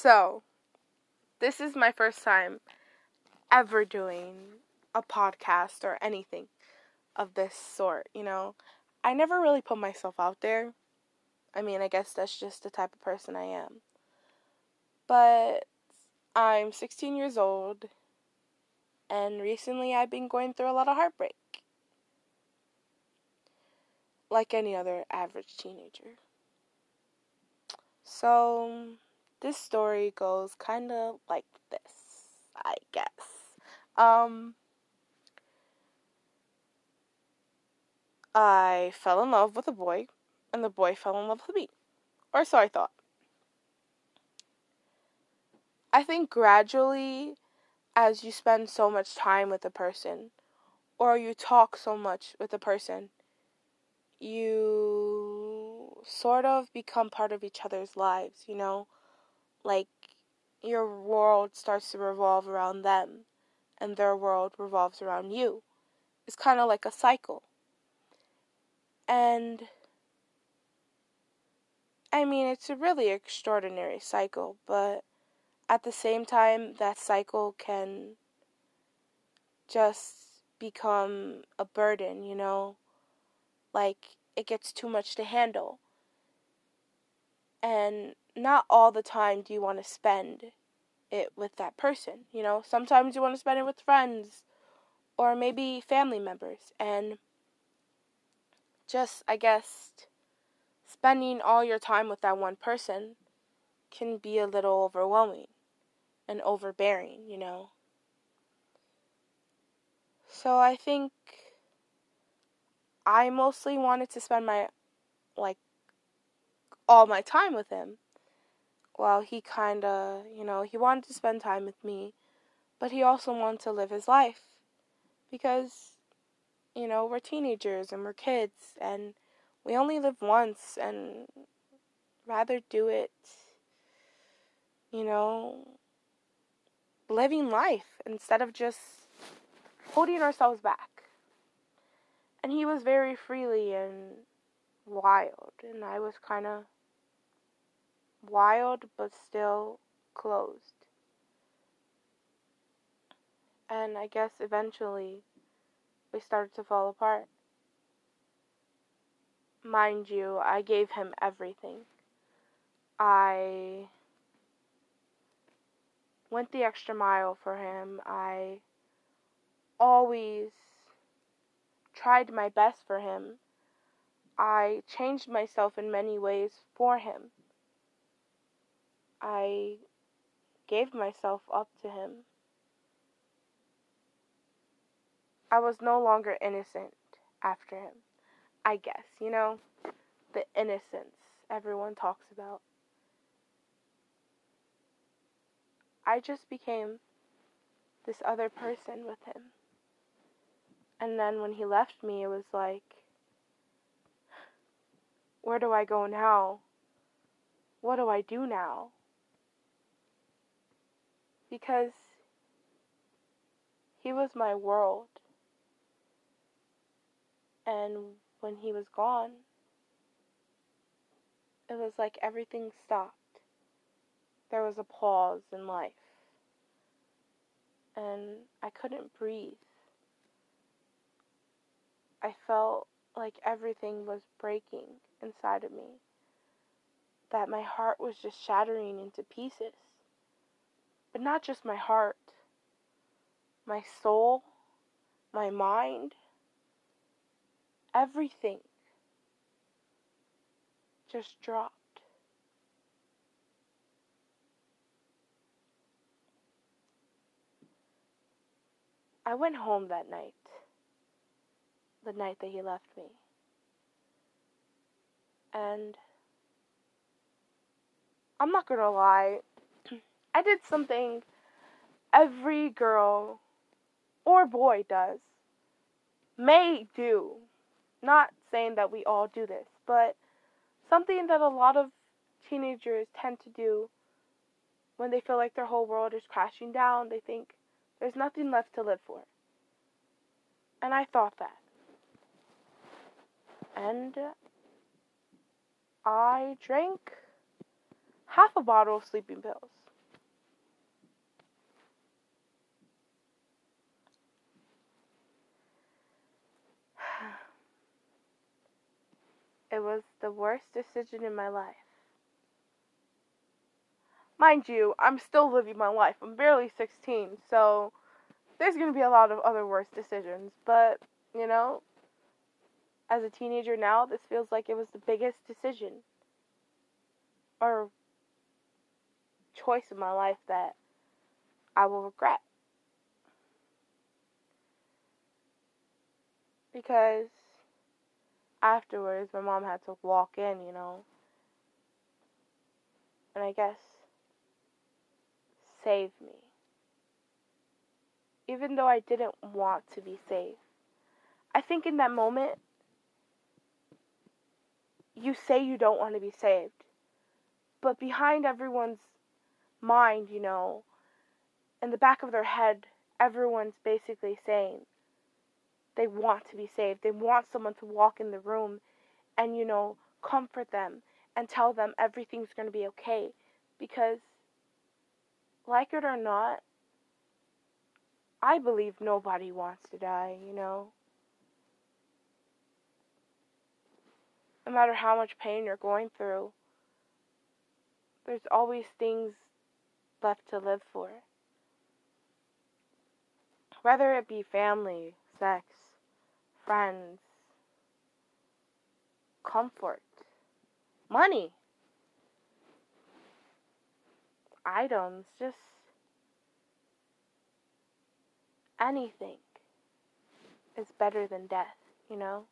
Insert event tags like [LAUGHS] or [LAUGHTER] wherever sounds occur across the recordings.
So, this is my first time ever doing a podcast or anything of this sort, you know. I never really put myself out there. I mean, I guess that's just the type of person I am. But I'm 16 years old, and recently I've been going through a lot of heartbreak. Like any other average teenager. So, this story goes kind of like this, I guess. Um, I fell in love with a boy, and the boy fell in love with me. Or so I thought. I think gradually, as you spend so much time with a person, or you talk so much with a person, you sort of become part of each other's lives, you know? Like, your world starts to revolve around them, and their world revolves around you. It's kind of like a cycle. And I mean, it's a really extraordinary cycle, but at the same time, that cycle can just become a burden, you know? Like, it gets too much to handle. And not all the time do you want to spend it with that person, you know? Sometimes you want to spend it with friends or maybe family members. And just, I guess, spending all your time with that one person can be a little overwhelming and overbearing, you know. So I think I mostly wanted to spend my, like, all my time with him. While he kind of, you know, he wanted to spend time with me, but he also wanted to live his life. Because you know, we're teenagers and we're kids and we only live once and rather do it, you know, living life instead of just holding ourselves back. And he was very freely and wild, and I was kind of wild but still closed. And I guess eventually we started to fall apart. Mind you, I gave him everything. I went the extra mile for him. I always tried my best for him. I changed myself in many ways for him. I gave myself up to him. I was no longer innocent after him. I guess, you know, the innocence everyone talks about. I just became this other person with him. And then when he left me, it was like, where do I go now? What do I do now? Because he was my world. And when he was gone, it was like everything stopped. There was a pause in life. And I couldn't breathe. I felt like everything was breaking inside of me. That my heart was just shattering into pieces. But not just my heart, my soul, my mind everything just dropped. I went home that night, the night that he left me. And I'm not gonna lie, I did something every girl or boy does, may do not saying that we all do this, but something that a lot of teenagers tend to do when they feel like their whole world is crashing down. They think there's nothing left to live for. And I thought that. And I drank half a bottle of sleeping pills. Was the worst decision in my life. Mind you, I'm still living my life. I'm barely 16, so there's going to be a lot of other worse decisions. But, you know, as a teenager now, this feels like it was the biggest decision or choice in my life that I will regret. Because afterwards, my mom had to walk in, you know, and I guess save me. Even though I didn't want to be saved. I think in that moment, you say you don't want to be saved. But behind everyone's mind, you know, in the back of their head, everyone's basically saying they want to be saved. They want someone to walk in the room and, you know, comfort them and tell them everything's going to be okay. Because, like it or not, I believe nobody wants to die, you know. No matter how much pain you're going through, there's always things left to live for. Whether it be family, sex, friends, comfort, money, items, just anything is better than death, you know?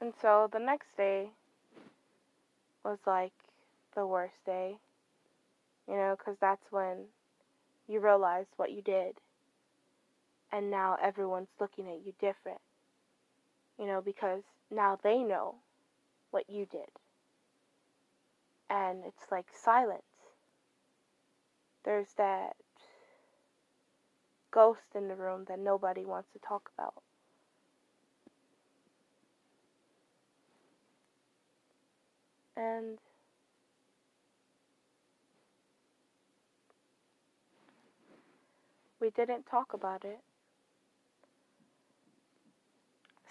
And so the next day was like the worst day, you know, because that's when you realize what you did. And now everyone's looking at you different, you know, because now they know what you did. And it's like silence. There's that ghost in the room that nobody wants to talk about. and we didn't talk about it.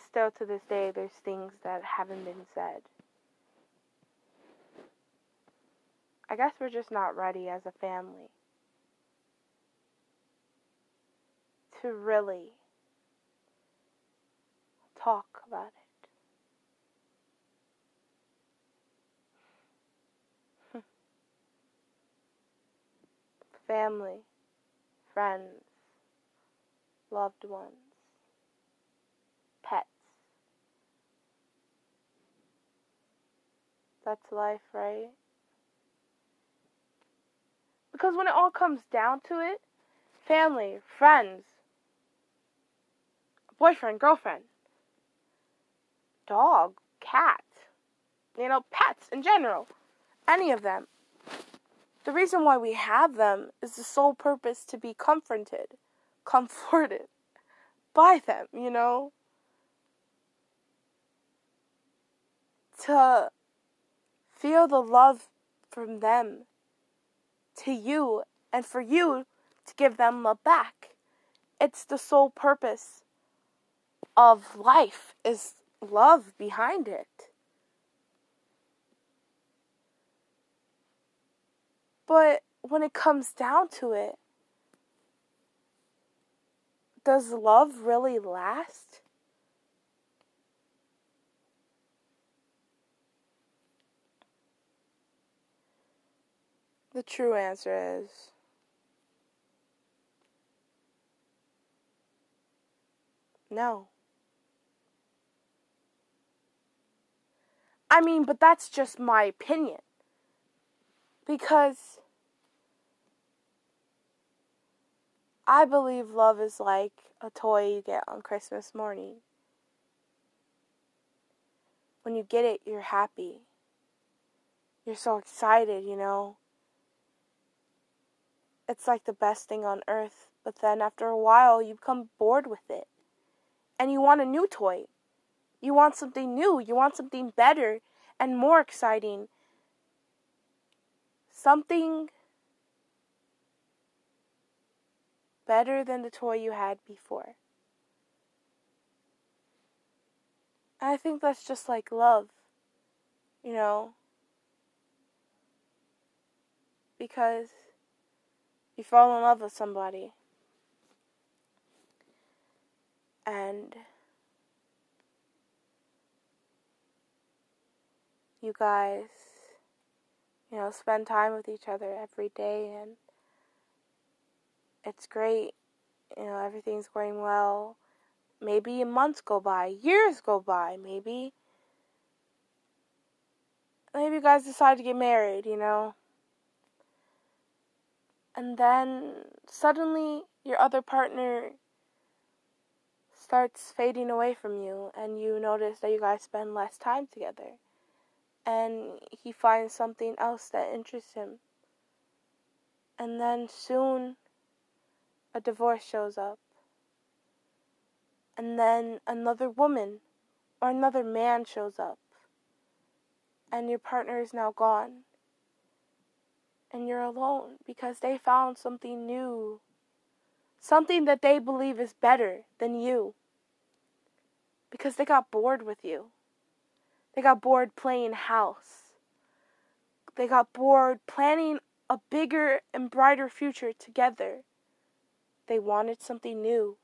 Still to this day, there's things that haven't been said. I guess we're just not ready as a family to really talk about it. [LAUGHS] family, friends, loved ones, pets. That's life, right? Because when it all comes down to it, family, friends, boyfriend, girlfriend, dog, cat, you know, pets in general, any of them, the reason why we have them is the sole purpose to be comforted, [LAUGHS] comforted by them, you know? To feel the love from them to you and for you to give them love back. It's the sole purpose of life is love behind it. But when it comes down to it, does love really last? The true answer is no. I mean, but that's just my opinion. Because I believe love is like a toy you get on Christmas morning. When you get it, you're happy. You're so excited, you know. It's like the best thing on earth, but then after a while, you become bored with it. And you want a new toy. You want something new. You want something better and more exciting something better than the toy you had before. I think that's just like love, you know? Because you fall in love with somebody and you guys, you know, spend time with each other every day and it's great. You know, everything's going well. Maybe months go by, years go by, maybe. Maybe you guys decide to get married, you know. And then suddenly your other partner starts fading away from you, and you notice that you guys spend less time together. And he finds something else that interests him. And then soon a divorce shows up. And then another woman or another man shows up. And your partner is now gone. And you're alone because they found something new. Something that they believe is better than you. Because they got bored with you. They got bored playing house. They got bored planning a bigger and brighter future together. They wanted something new.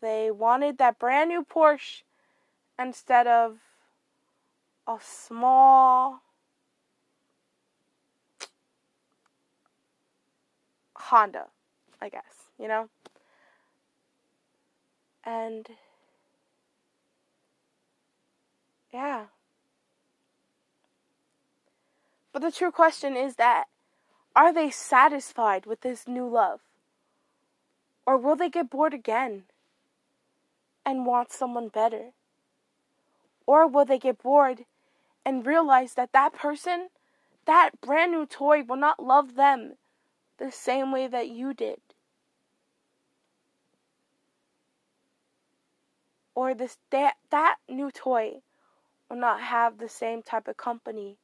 They wanted that brand new Porsche instead of a small Honda, I guess, you know? And yeah. But the true question is that are they satisfied with this new love? Or will they get bored again and want someone better? Or will they get bored and realize that that person, that brand new toy, will not love them the same way that you did? Or this that, that new toy will not have the same type of company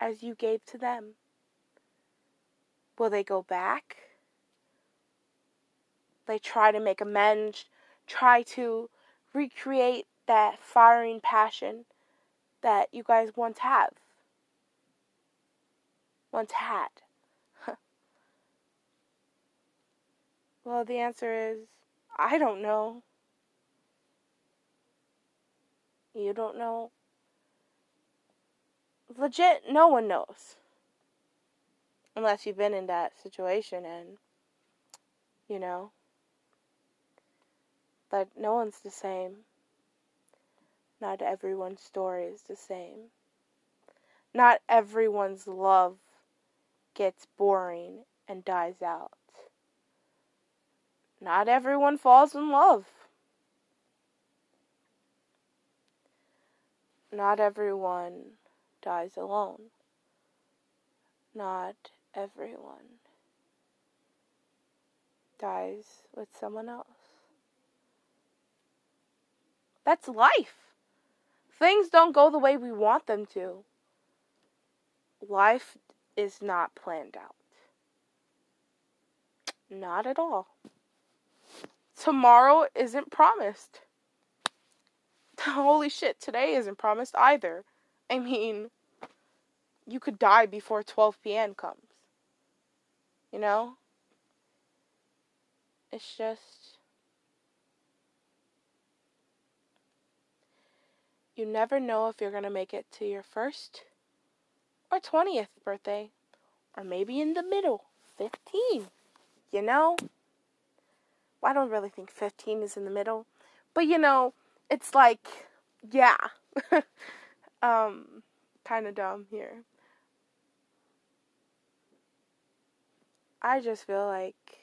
as you gave to them? Will they go back? They try to make amends, try to recreate that firing passion that you guys once have. Once had. [LAUGHS] well, the answer is I don't know. You don't know legit, no one knows. Unless you've been in that situation and, you know. But no one's the same. Not everyone's story is the same. Not everyone's love gets boring and dies out. Not everyone falls in love. Not everyone dies alone. Not everyone dies with someone else. That's life. Things don't go the way we want them to. Life is not planned out. Not at all. Tomorrow isn't promised. [LAUGHS] Holy shit, today isn't promised either. I mean, you could die before 12 p.m. comes. You know? It's just. You never know if you're going to make it to your first or 20th birthday, or maybe in the middle, 15. You know? Well, I don't really think 15 is in the middle, but you know, it's like, yeah. [LAUGHS] um, kind of dumb here. I just feel like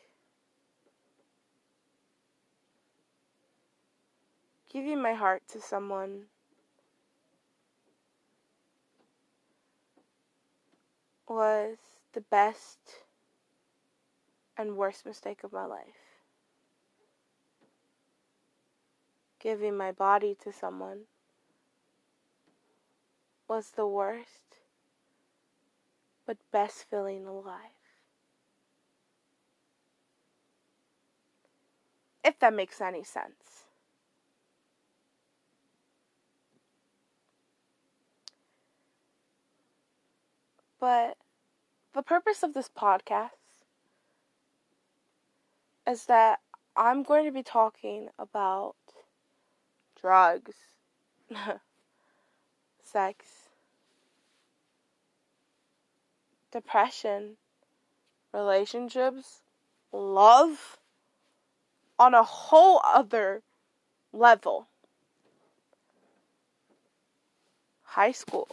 giving my heart to someone was the best and worst mistake of my life. Giving my body to someone was the worst, but best feeling alive. If that makes any sense. But the purpose of this podcast is that I'm going to be talking about drugs, [LAUGHS] sex, depression, relationships, love on a whole other level. High school,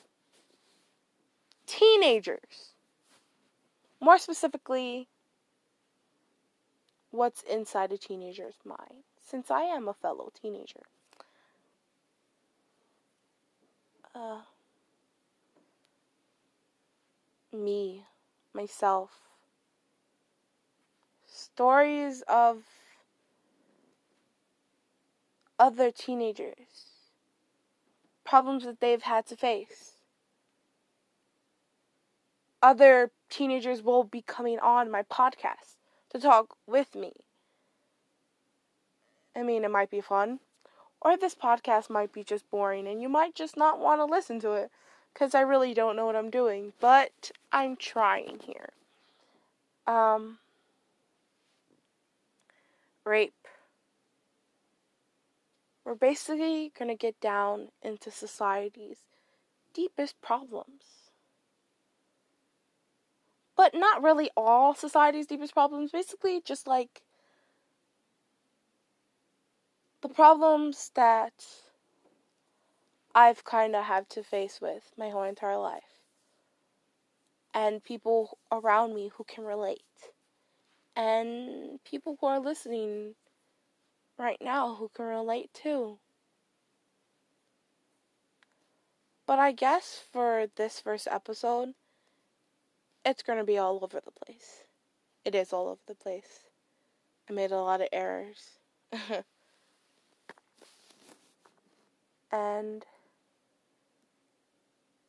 teenagers, more specifically, what's inside a teenager's mind, since I am a fellow teenager. Uh, me, myself, stories of other teenagers, problems that they've had to face. Other teenagers will be coming on my podcast to talk with me. I mean, it might be fun, or this podcast might be just boring and you might just not want to listen to it because I really don't know what I'm doing, but I'm trying here. Um, rape. We're basically going to get down into society's deepest problems but not really all society's deepest problems. Basically, just like the problems that I've kind of had to face with my whole entire life. And people around me who can relate. And people who are listening right now who can relate too. But I guess for this first episode, it's going to be all over the place. It is all over the place. I made a lot of errors. [LAUGHS] and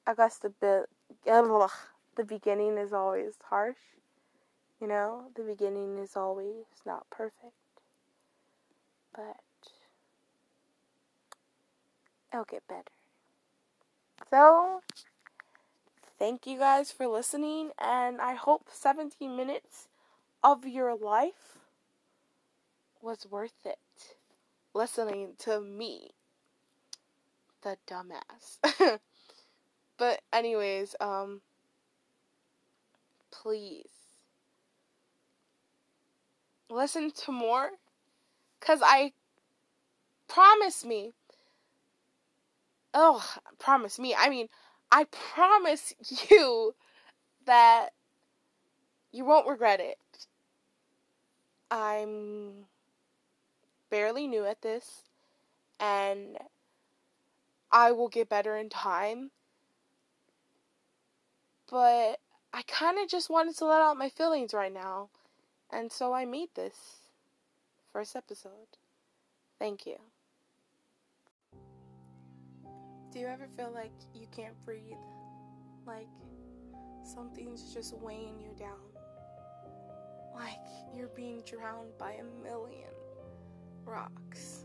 I guess the bit the beginning is always harsh. You know, the beginning is always not perfect. But it'll get better. So, thank you guys for listening, and I hope 17 minutes of your life was worth it. Listening to me, the dumbass. [LAUGHS] but, anyways, um, please listen to more because I promise me. Oh, promise me. I mean, I promise you that you won't regret it. I'm barely new at this, and I will get better in time. But I kind of just wanted to let out my feelings right now, and so I made this first episode. Thank you. Do you ever feel like you can't breathe? Like something's just weighing you down? Like you're being drowned by a million rocks?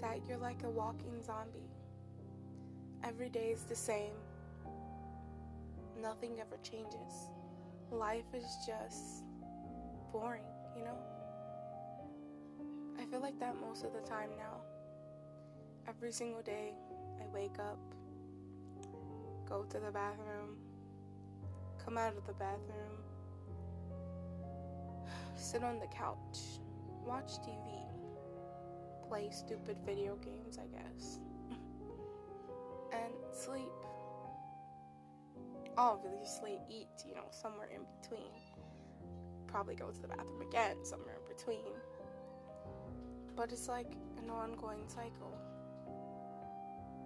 That you're like a walking zombie. Every day is the same. Nothing ever changes. Life is just boring, you know? I feel like that most of the time now. Every single day, I wake up, go to the bathroom, come out of the bathroom, [SIGHS] sit on the couch, watch TV, play stupid video games, I guess, and sleep. Obviously, eat, you know, somewhere in between. Probably go to the bathroom again, somewhere in between. But it's like an ongoing cycle.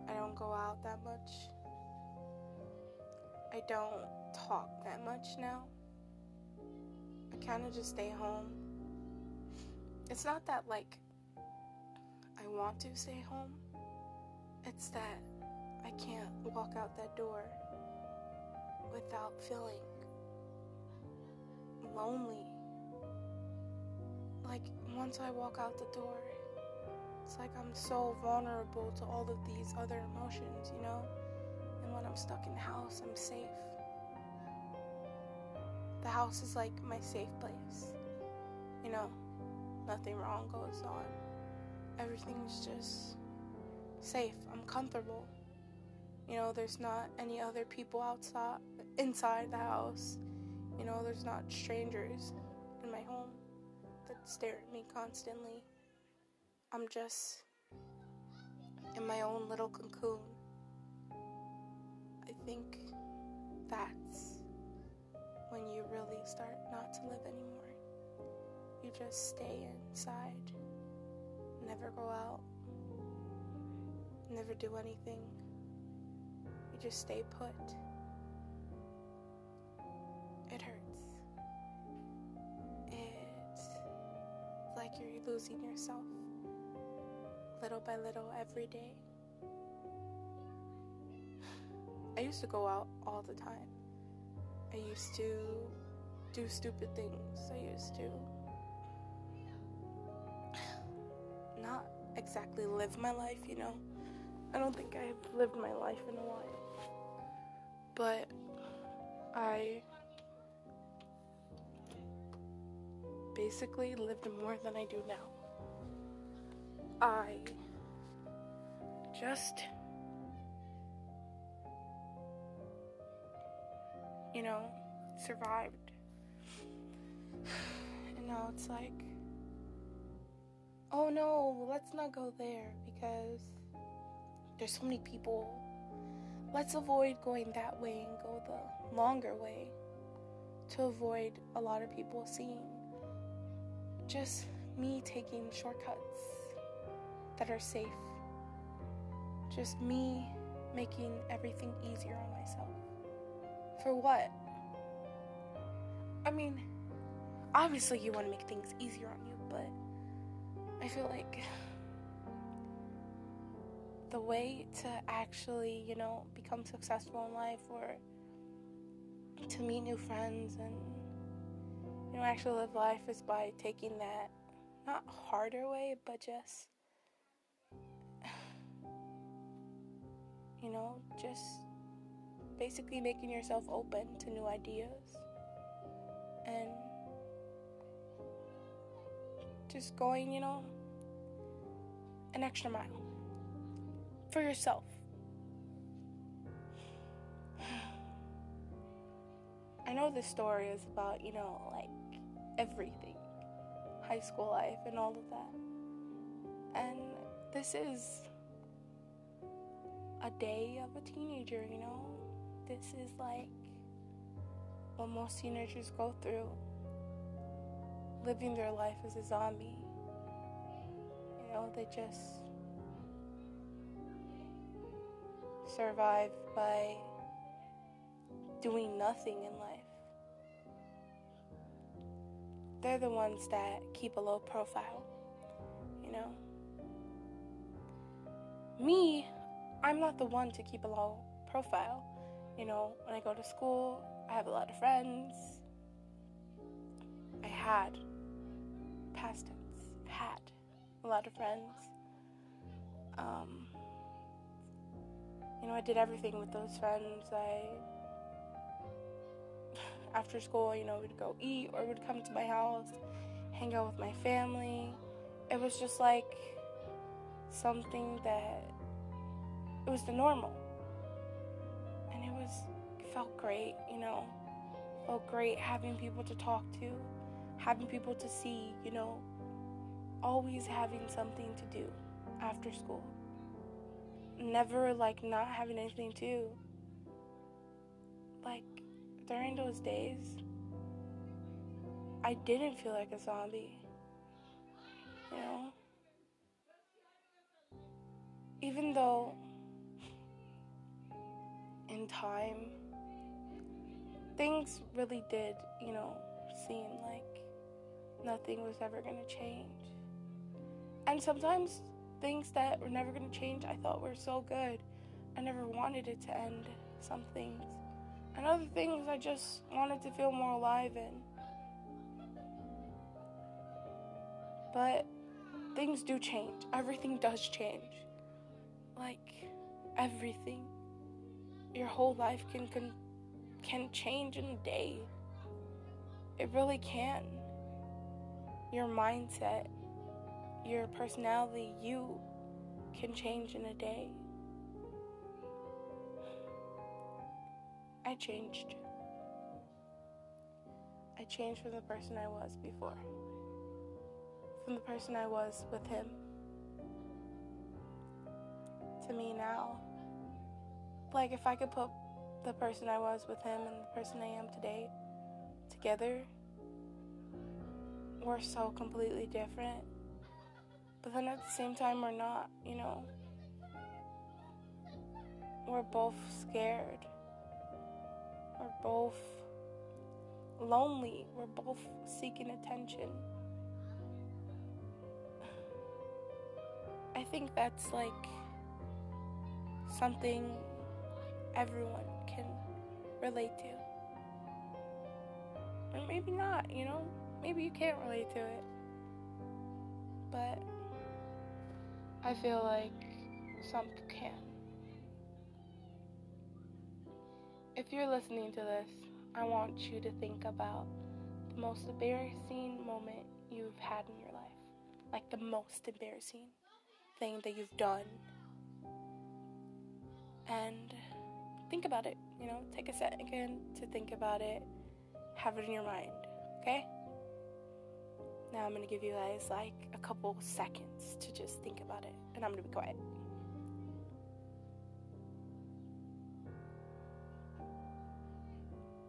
I don't go out that much. I don't talk that much now. I kind of just stay home. It's not that, like, I want to stay home, it's that I can't walk out that door without feeling lonely. Like, once I walk out the door, it's like I'm so vulnerable to all of these other emotions, you know? And when I'm stuck in the house, I'm safe. The house is like my safe place. You know, nothing wrong goes on. Everything's just safe. I'm comfortable. You know, there's not any other people outside inside the house. You know, there's not strangers in my home that stare at me constantly. I'm just in my own little cocoon. I think that's when you really start not to live anymore. You just stay inside, never go out, never do anything. You just stay put. It hurts. It's like you're losing yourself little by little every day. I used to go out all the time. I used to do stupid things. I used to not exactly live my life, you know. I don't think I've lived my life in a while. But I basically lived more than I do now. I just, you know, survived. [SIGHS] And now it's like, oh no, let's not go there because there's so many people. Let's avoid going that way and go the longer way to avoid a lot of people seeing. Just me taking shortcuts that are safe. Just me making everything easier on myself. For what? I mean, obviously you want to make things easier on you, but I feel like the way to actually, you know, become successful in life or to meet new friends and you know actually live life is by taking that not harder way but just you know, just basically making yourself open to new ideas. And just going, you know, an extra mile for yourself. [SIGHS] I know this story is about, you know, like everything high school life and all of that. And this is a day of a teenager, you know? This is like what most teenagers go through living their life as a zombie. You know, they just survive by doing nothing in life. They're the ones that keep a low profile, you know? Me, I'm not the one to keep a low profile. You know, when I go to school, I have a lot of friends. I had, past tense, had a lot of friends. Um, you know, I did everything with those friends. I, [SIGHS] after school, you know, we'd go eat or would come to my house, hang out with my family. It was just like something that it was the normal. And it was felt great, you know. Felt great having people to talk to, having people to see, you know, always having something to do after school. Never like not having anything to do. Like during those days, I didn't feel like a zombie. You know? Even though in time, things really did, you know, seem like nothing was ever going to change. And sometimes things that were never going to change I thought were so good. I never wanted it to end some things. And other things I just wanted to feel more alive in. But things do change. Everything does change. Like everything. Your whole life can can, can change in a day. It really can. Your mindset, your personality, you can change in a day. I changed. I changed from the person I was before. From the person I was with him to me now. Like, if I could put the person I was with him and the person I am today together, we're so completely different. But then at the same time, we're not, you know. We're both scared. We're both lonely. We're both seeking attention. I think that's like something everyone can relate to. Or maybe not, you know? Maybe you can't relate to it. But I feel like some can. If you're listening to this, I want you to think about the most embarrassing moment you've had in your life. Like the most embarrassing thing that you've done and think about it. You know, take a second to think about it, have it in your mind, okay? Now I'm gonna give you guys like a couple seconds to just think about it, and I'm gonna be quiet.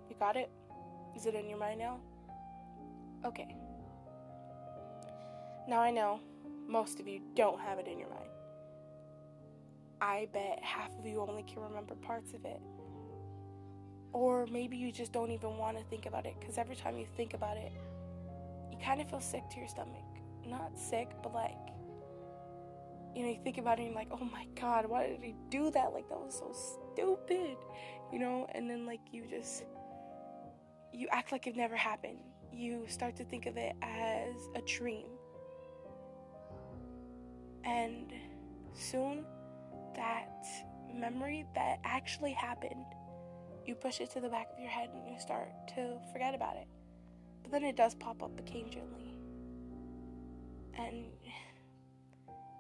You got it? Is it in your mind now? Okay. Now I know most of you don't have it in your mind. I bet half of you only can remember parts of it. Or maybe you just don't even want to think about it because every time you think about it, you kind of feel sick to your stomach. Not sick, but like, you know, you think about it and you're like, oh my god, why did he do that? Like, that was so stupid, you know? And then, like, you just, you act like it never happened. You start to think of it as a dream. And soon, that memory that actually happened, you push it to the back of your head and you start to forget about it. But then it does pop up occasionally. And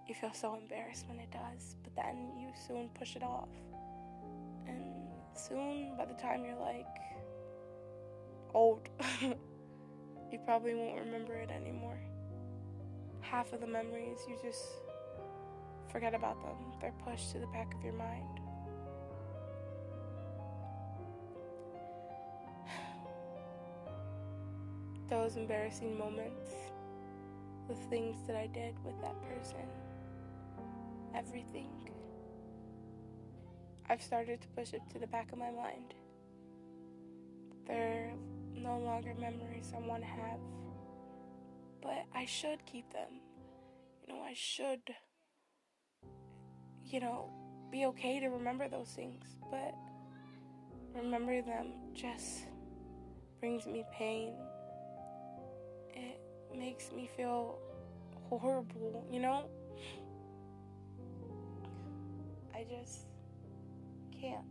you feel so embarrassed when it does, but then you soon push it off. And soon, by the time you're like old, [LAUGHS] you probably won't remember it anymore. Half of the memories you just forget about them. They're pushed to the back of your mind. Those embarrassing moments, the things that I did with that person, everything. I've started to push it to the back of my mind. They're no longer memories I want to have, but I should keep them. You know, I should you know, be okay to remember those things, but remember them just brings me pain. Makes me feel horrible, you know? I just can't.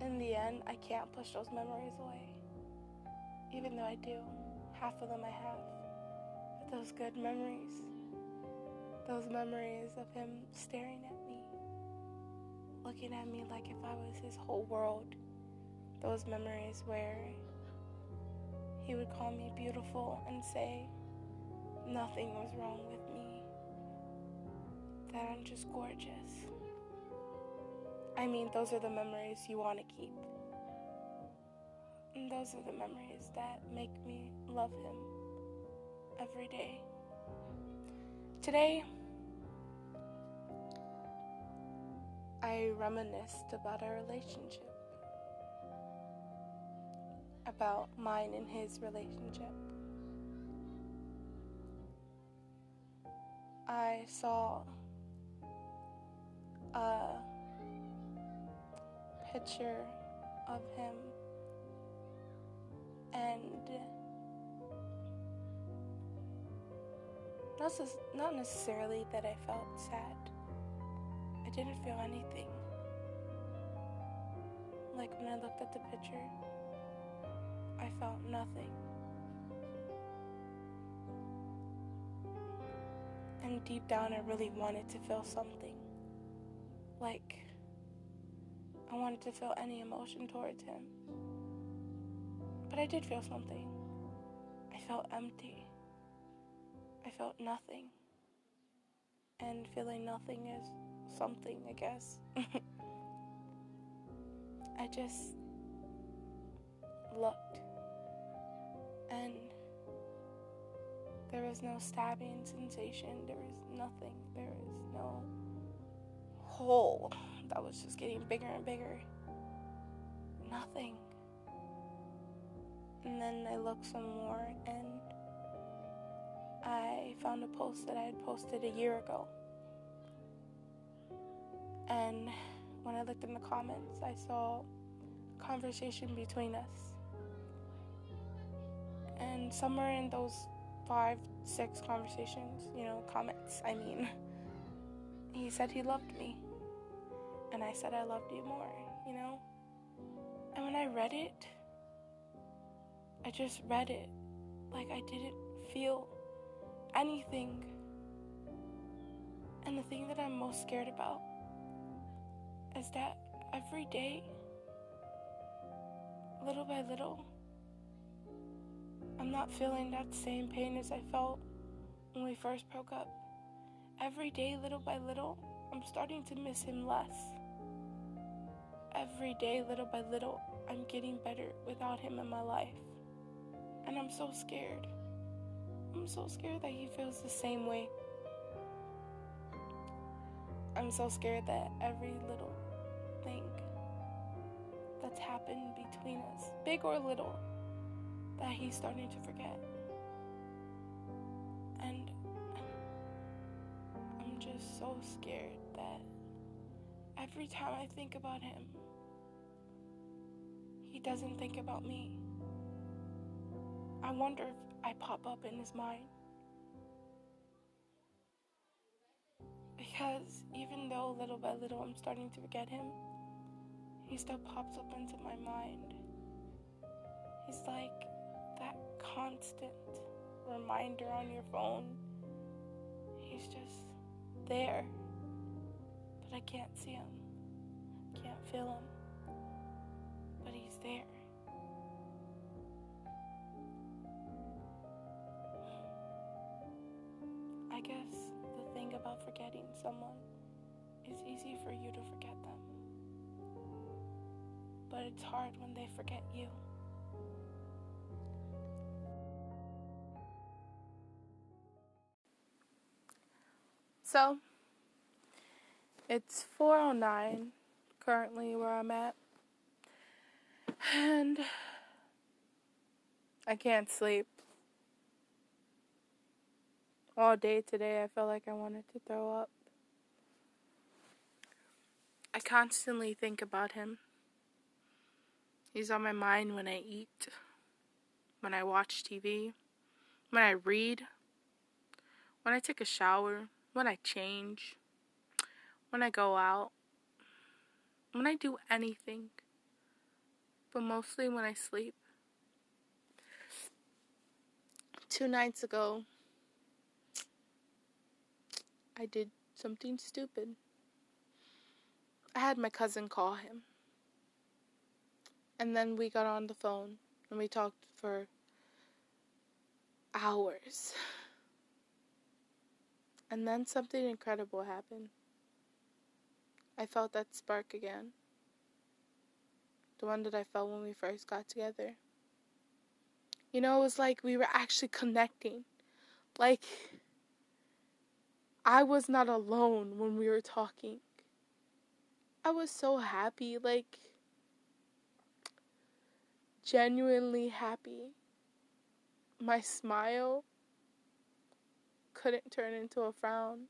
In the end, I can't push those memories away. Even though I do. Half of them I have. But those good memories, those memories of him staring at me, looking at me like if I was his whole world. Those memories where he would call me beautiful and say nothing was wrong with me, that I'm just gorgeous. I mean, those are the memories you want to keep. And those are the memories that make me love him every day. Today, I reminisced about our relationship, about mine and his relationship. I saw a picture of him and Not, necessarily that I felt sad. I didn't feel anything. Like when I looked at the picture, I felt nothing. And deep down, I really wanted to feel something. Like, I wanted to feel any emotion towards him. But I did feel something. I felt empty. I felt nothing. And feeling nothing is something, I guess. [LAUGHS] I just looked. And there was no stabbing sensation. There was nothing. There was no hole that was just getting bigger and bigger. Nothing. And then I looked some more and I found a post that I had posted a year ago. And when I looked in the comments, I saw a conversation between us. And somewhere in those five, six conversations, you know, comments, I mean, he said he loved me. And I said I loved you more, you know? And when I read it, I just read it like I didn't feel anything. And the thing that I'm most scared about is that every day, little by little, I'm not feeling that same pain as I felt when we first broke up. Every day, little by little, I'm starting to miss him less. Every day, little by little, I'm getting better without him in my life. And I'm so scared. I'm so scared that he feels the same way. I'm so scared that every little thing that's happened between us, big or little, that he's starting to forget. And I'm just so scared that every time I think about him, he doesn't think about me. I wonder if I pop up in his mind. Because even though little by little I'm starting to forget him, he still pops up into my mind. He's like constant reminder on your phone. He's just there, but I can't see him, can't feel him, but he's there. I guess the thing about forgetting someone is easy for you to forget them. But it's hard when they forget you. So, it's 4:09 currently where I'm at. And I can't sleep. All day today I felt like I wanted to throw up. I constantly think about him. He's on my mind when I eat, when I watch TV, when I read, when I take a shower, when I change, when I go out, when I do anything, but mostly when I sleep. Two nights ago, I did something stupid. I had my cousin call him. And then we got on the phone and we talked for hours. And then something incredible happened. I felt that spark again. The one that I felt when we first got together. You know, it was like we were actually connecting. Like, I was not alone when we were talking. I was so happy, like, genuinely happy. My smile couldn't turn into a frown.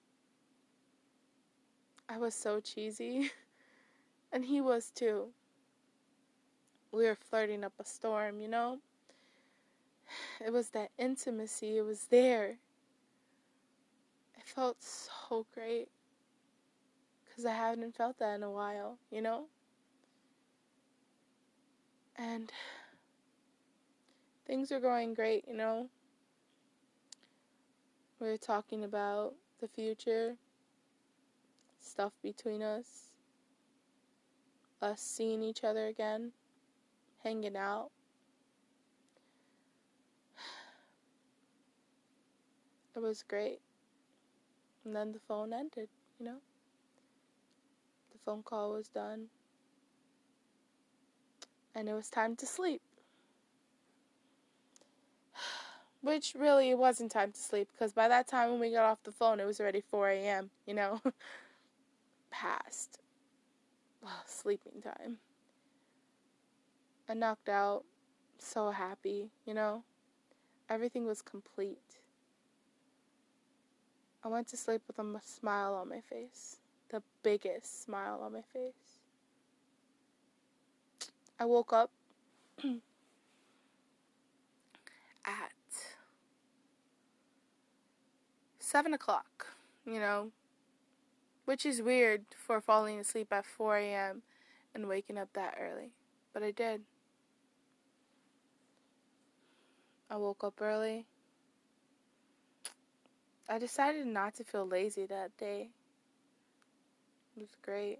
I was so cheesy. [LAUGHS] and he was too. We were flirting up a storm, you know? [SIGHS] It was that intimacy, it was there. It felt so great because I haven't felt that in a while, you know? And [SIGHS] things are going great, you know? We're talking about the future, stuff between us, us seeing each other again, hanging out. [SIGHS] It was great. And then the phone ended, you know? The phone call was done. And it was time to sleep. Which really it wasn't time to sleep because by that time when we got off the phone it was already 4 a.m., you know? [LAUGHS] Past sleeping time. I knocked out, so happy, you know? Everything was complete. I went to sleep with a smile on my face. The biggest smile on my face. I woke up [CLEARS THROAT] at seven o'clock, you know, which is weird for falling asleep at 4 a.m. and waking up that early, but I did. I woke up early. I decided not to feel lazy that day. It was great.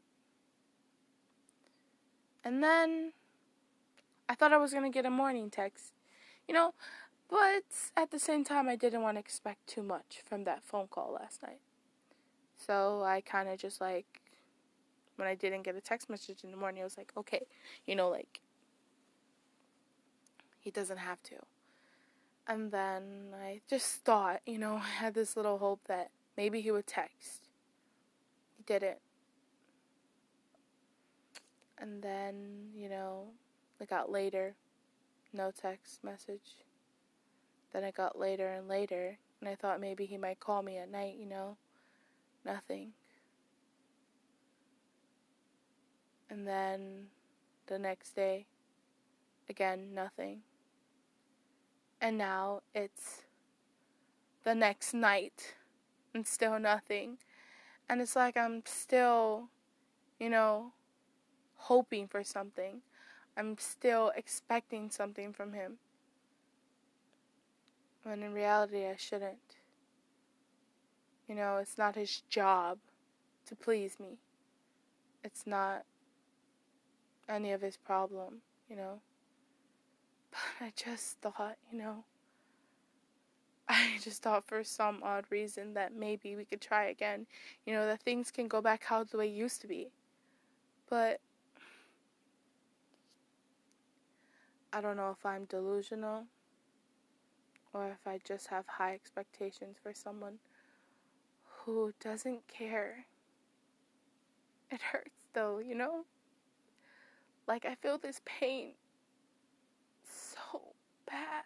And then I thought I was going to get a morning text. You know, but at the same time, I didn't want to expect too much from that phone call last night. So I kind of just like, when I didn't get a text message in the morning, I was like, okay, you know, like, he doesn't have to. And then I just thought, you know, [LAUGHS] I had this little hope that maybe he would text. He didn't. And then, you know, I got later, no text message. Then I got later and later, and I thought maybe he might call me at night, you know. Nothing. And then the next day, again, nothing. And now it's the next night and still nothing. And it's like I'm still, you know, hoping for something. I'm still expecting something from him. When in reality, I shouldn't. You know, it's not his job to please me. It's not any of his problem, you know. But I just thought, you know, [LAUGHS] I just thought for some odd reason that maybe we could try again. You know, that things can go back how the way it used to be. But I don't know if I'm delusional or if I just have high expectations for someone who doesn't care. It hurts though, you know? Like I feel this pain so bad.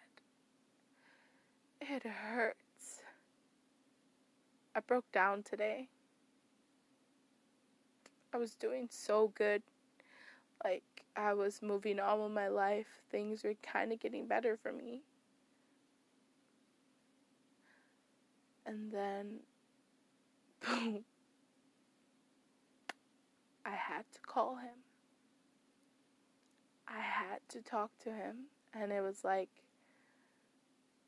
It hurts. I broke down today. I was doing so good. Like, I was moving on with my life. Things were kind of getting better for me. And then, boom. I had to call him. I had to talk to him. And it was like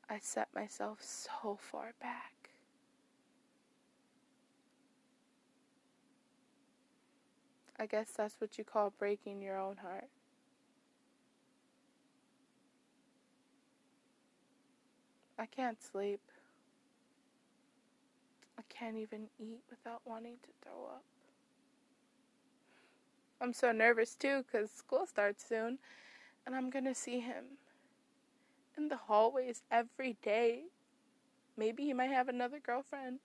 I set myself so far back. I guess that's what you call breaking your own heart. I can't sleep. Can't even eat without wanting to throw up. I'm so nervous too because school starts soon and I'm gonna see him in the hallways every day. Maybe he might have another girlfriend.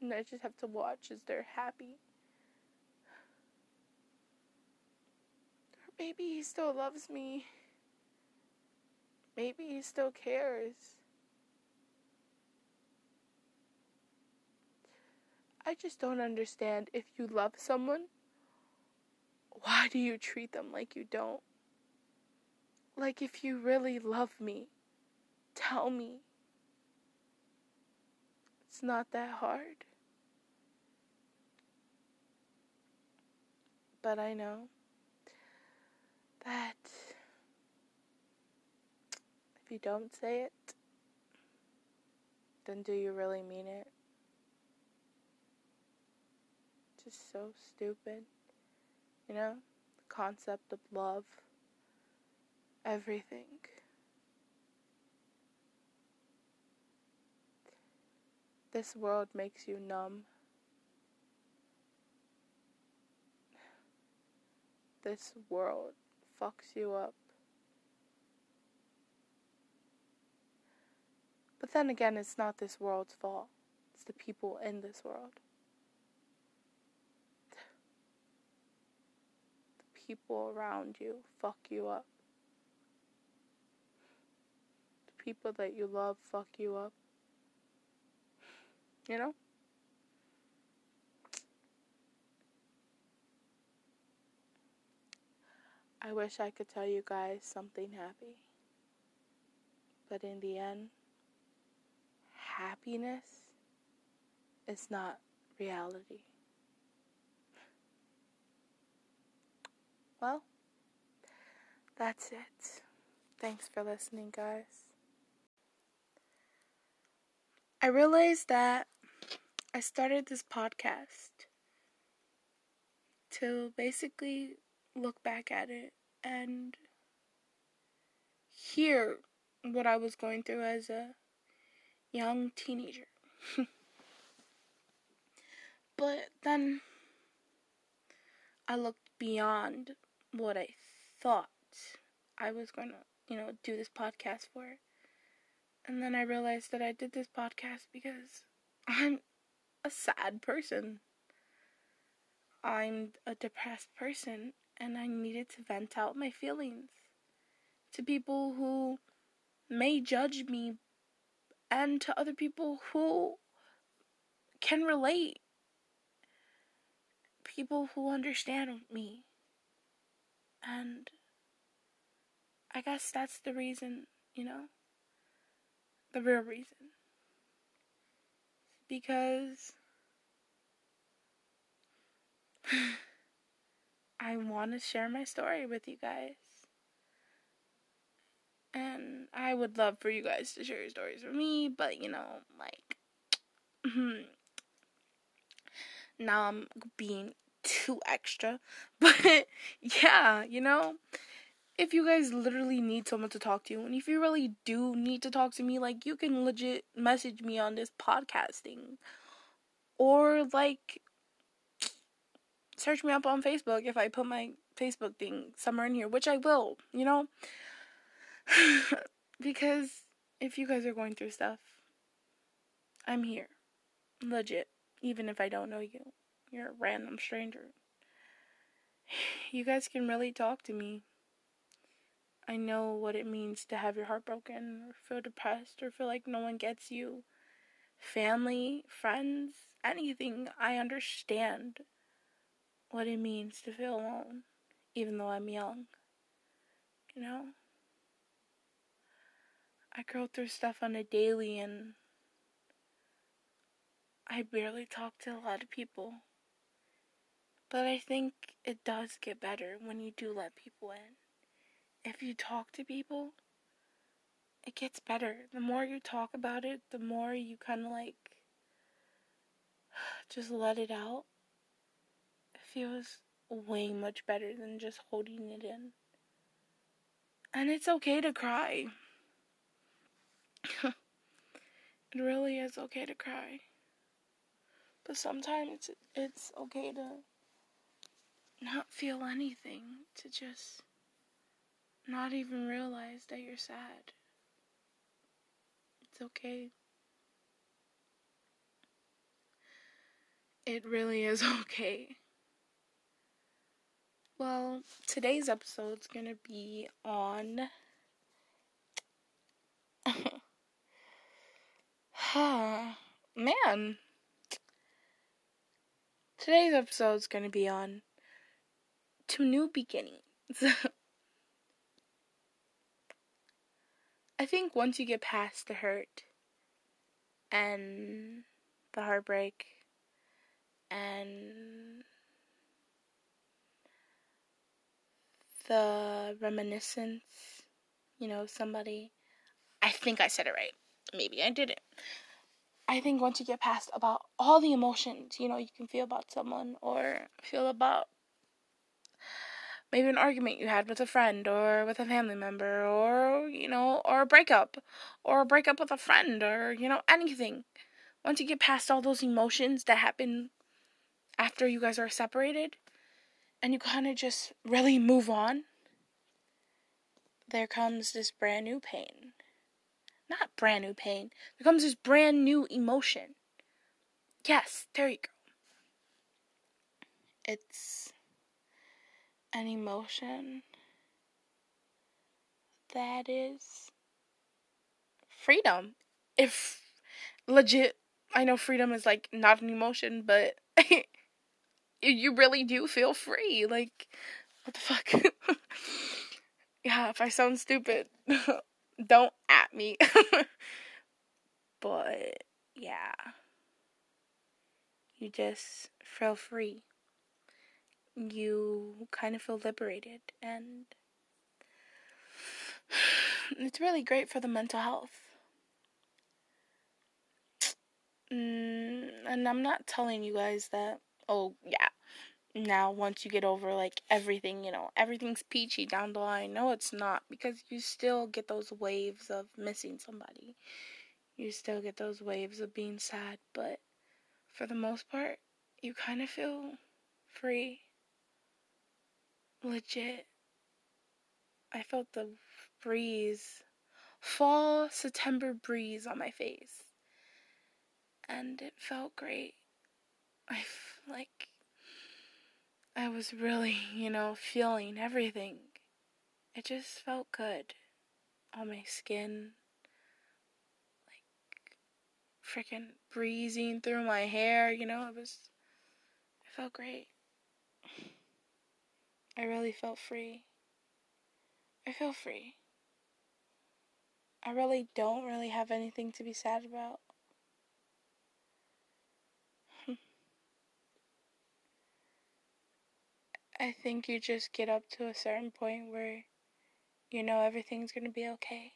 And I just have to watch as they're happy. Or maybe he still loves me. Maybe he still cares. I just don't understand if you love someone, why do you treat them like you don't? Like, if you really love me, tell me. It's not that hard. But I know that if you don't say it, then do you really mean it? Just so stupid. You know? The concept of love. Everything. This world makes you numb. This world fucks you up. But then again, it's not this world's fault. It's the people in this world. The people around you fuck you up. The people that you love fuck you up. You know? I wish I could tell you guys something happy. But in the end, happiness is not reality. Well, that's it. Thanks for listening, guys. I realized that I started this podcast to basically look back at it and hear what I was going through as a young teenager. [LAUGHS] but then I looked beyond what I thought I was going to, you know, do this podcast for. And then I realized that I did this podcast because [LAUGHS] I'm a sad person. I'm a depressed person and I needed to vent out my feelings to people who may judge me and to other people who can relate. People who understand me. And I guess that's the reason, you know? The real reason because [SIGHS] I want to share my story with you guys. And I would love for you guys to share your stories with me, but you know, like, [TSK] hmm, now I'm being too extra. [LAUGHS] But yeah, you know, if you guys literally need someone to talk to, and if you really do need to talk to me, like you can legit message me on this podcasting. Or like search me up on Facebook if I put my Facebook thing somewhere in here, which I will, you know? [SIGHS] because if you guys are going through stuff, I'm here. Legit. Even if I don't know you. You're a random stranger. You guys can really talk to me I know what it means to have your heart broken or feel depressed or feel like no one gets you. Family, friends, anything. I understand what it means to feel alone, even though I'm young. You know? I go through stuff on a daily and I barely talk to a lot of people. But I think it does get better when you do let people in if you talk to people, it gets better. The more you talk about it, the more you kind of like [SIGHS] just let it out. It feels way much better than just holding it in. And it's okay to cry. [LAUGHS] it really is okay to cry. But sometimes it's okay to not feel anything, to just not even realize that you're sad. It's okay. It really is [LAUGHS] okay. Well, today's episode's gonna be on. [LAUGHS] [SIGHS] Man. Today's episode's gonna be on to new beginnings. [LAUGHS] I think once you get past the hurt and the heartbreak and the reminiscence, you know, somebody. I think I said it right. Maybe I didn't. I think once you get past about all the emotions, you know, you can feel about someone or feel about maybe an argument you had with a friend or with a family member or, you know, or a breakup or a breakup with a friend or, you know, anything. Once you get past all those emotions that happen after you guys are separated and you kind of just really move on, there comes this brand new pain. Not brand new pain. There comes this brand new emotion. Yes, there you go. It's an emotion that is freedom. If legit, I know freedom is like not an emotion, but [LAUGHS] you really do feel free. Like, what the fuck? [LAUGHS] yeah, if I sound stupid, [LAUGHS] don't at me. but yeah, you just feel free. You kind of feel liberated, and [SIGHS] it's really great for the mental health. Mm, and I'm not telling you guys that, oh, yeah, now once you get over like everything, you know, everything's peachy down the line. No, it's not because you still get those waves of missing somebody. You still get those waves of being sad, but for the most part, you kind of feel free. Legit. I felt the breeze, fall September breeze on my face. And it felt great. I like I was really, you know, feeling everything. It just felt good on my skin. Like freaking breezing through my hair, you know, it was it felt great. I really felt free. I feel free. I really don't really have anything to be sad about. [LAUGHS] I think you just get up to a certain point where you know everything's going to be okay.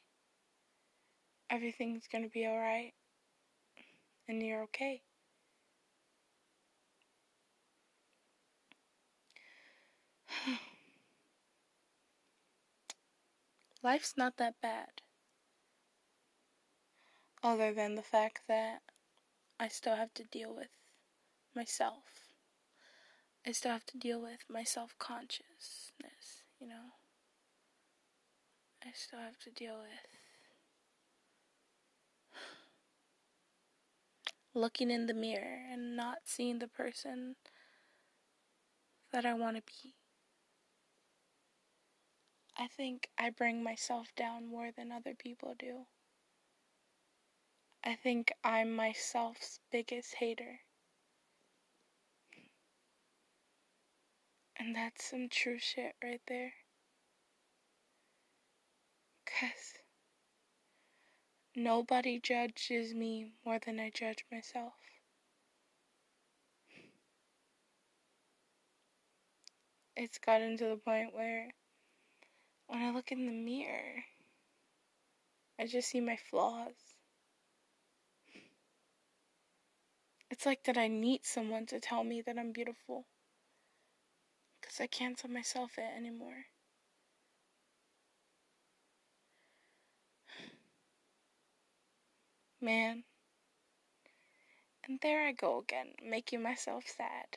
Everything's going to be alright. And you're okay. [SIGHS] Life's not that bad. Other than the fact that I still have to deal with myself. I still have to deal with my self consciousness, you know? I still have to deal with [SIGHS] looking in the mirror and not seeing the person that I want to be. I think I bring myself down more than other people do. I think I'm myself's biggest hater. And that's some true shit right there. Because nobody judges me more than I judge myself. It's gotten to the point where when I look in the mirror, I just see my flaws. It's like that I need someone to tell me that I'm beautiful because I can't tell myself it anymore. [SIGHS] Man. And there I go again, making myself sad.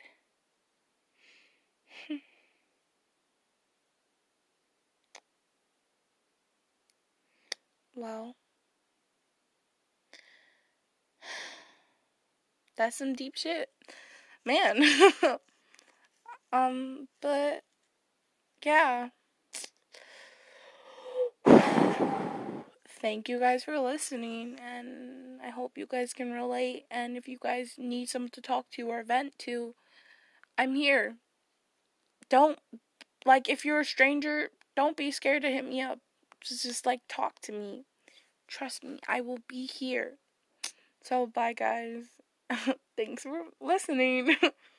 [LAUGHS] well, that's some deep shit. Man. [LAUGHS] Um, but yeah. Thank you guys for listening, and I hope you guys can relate. And if you guys need someone to talk to or vent to, I'm here. Don't, like, if you're a stranger, don't be scared to hit me up. Just, just like, talk to me. Trust me, I will be here. So, bye, guys. [LAUGHS] Thanks for listening. [LAUGHS]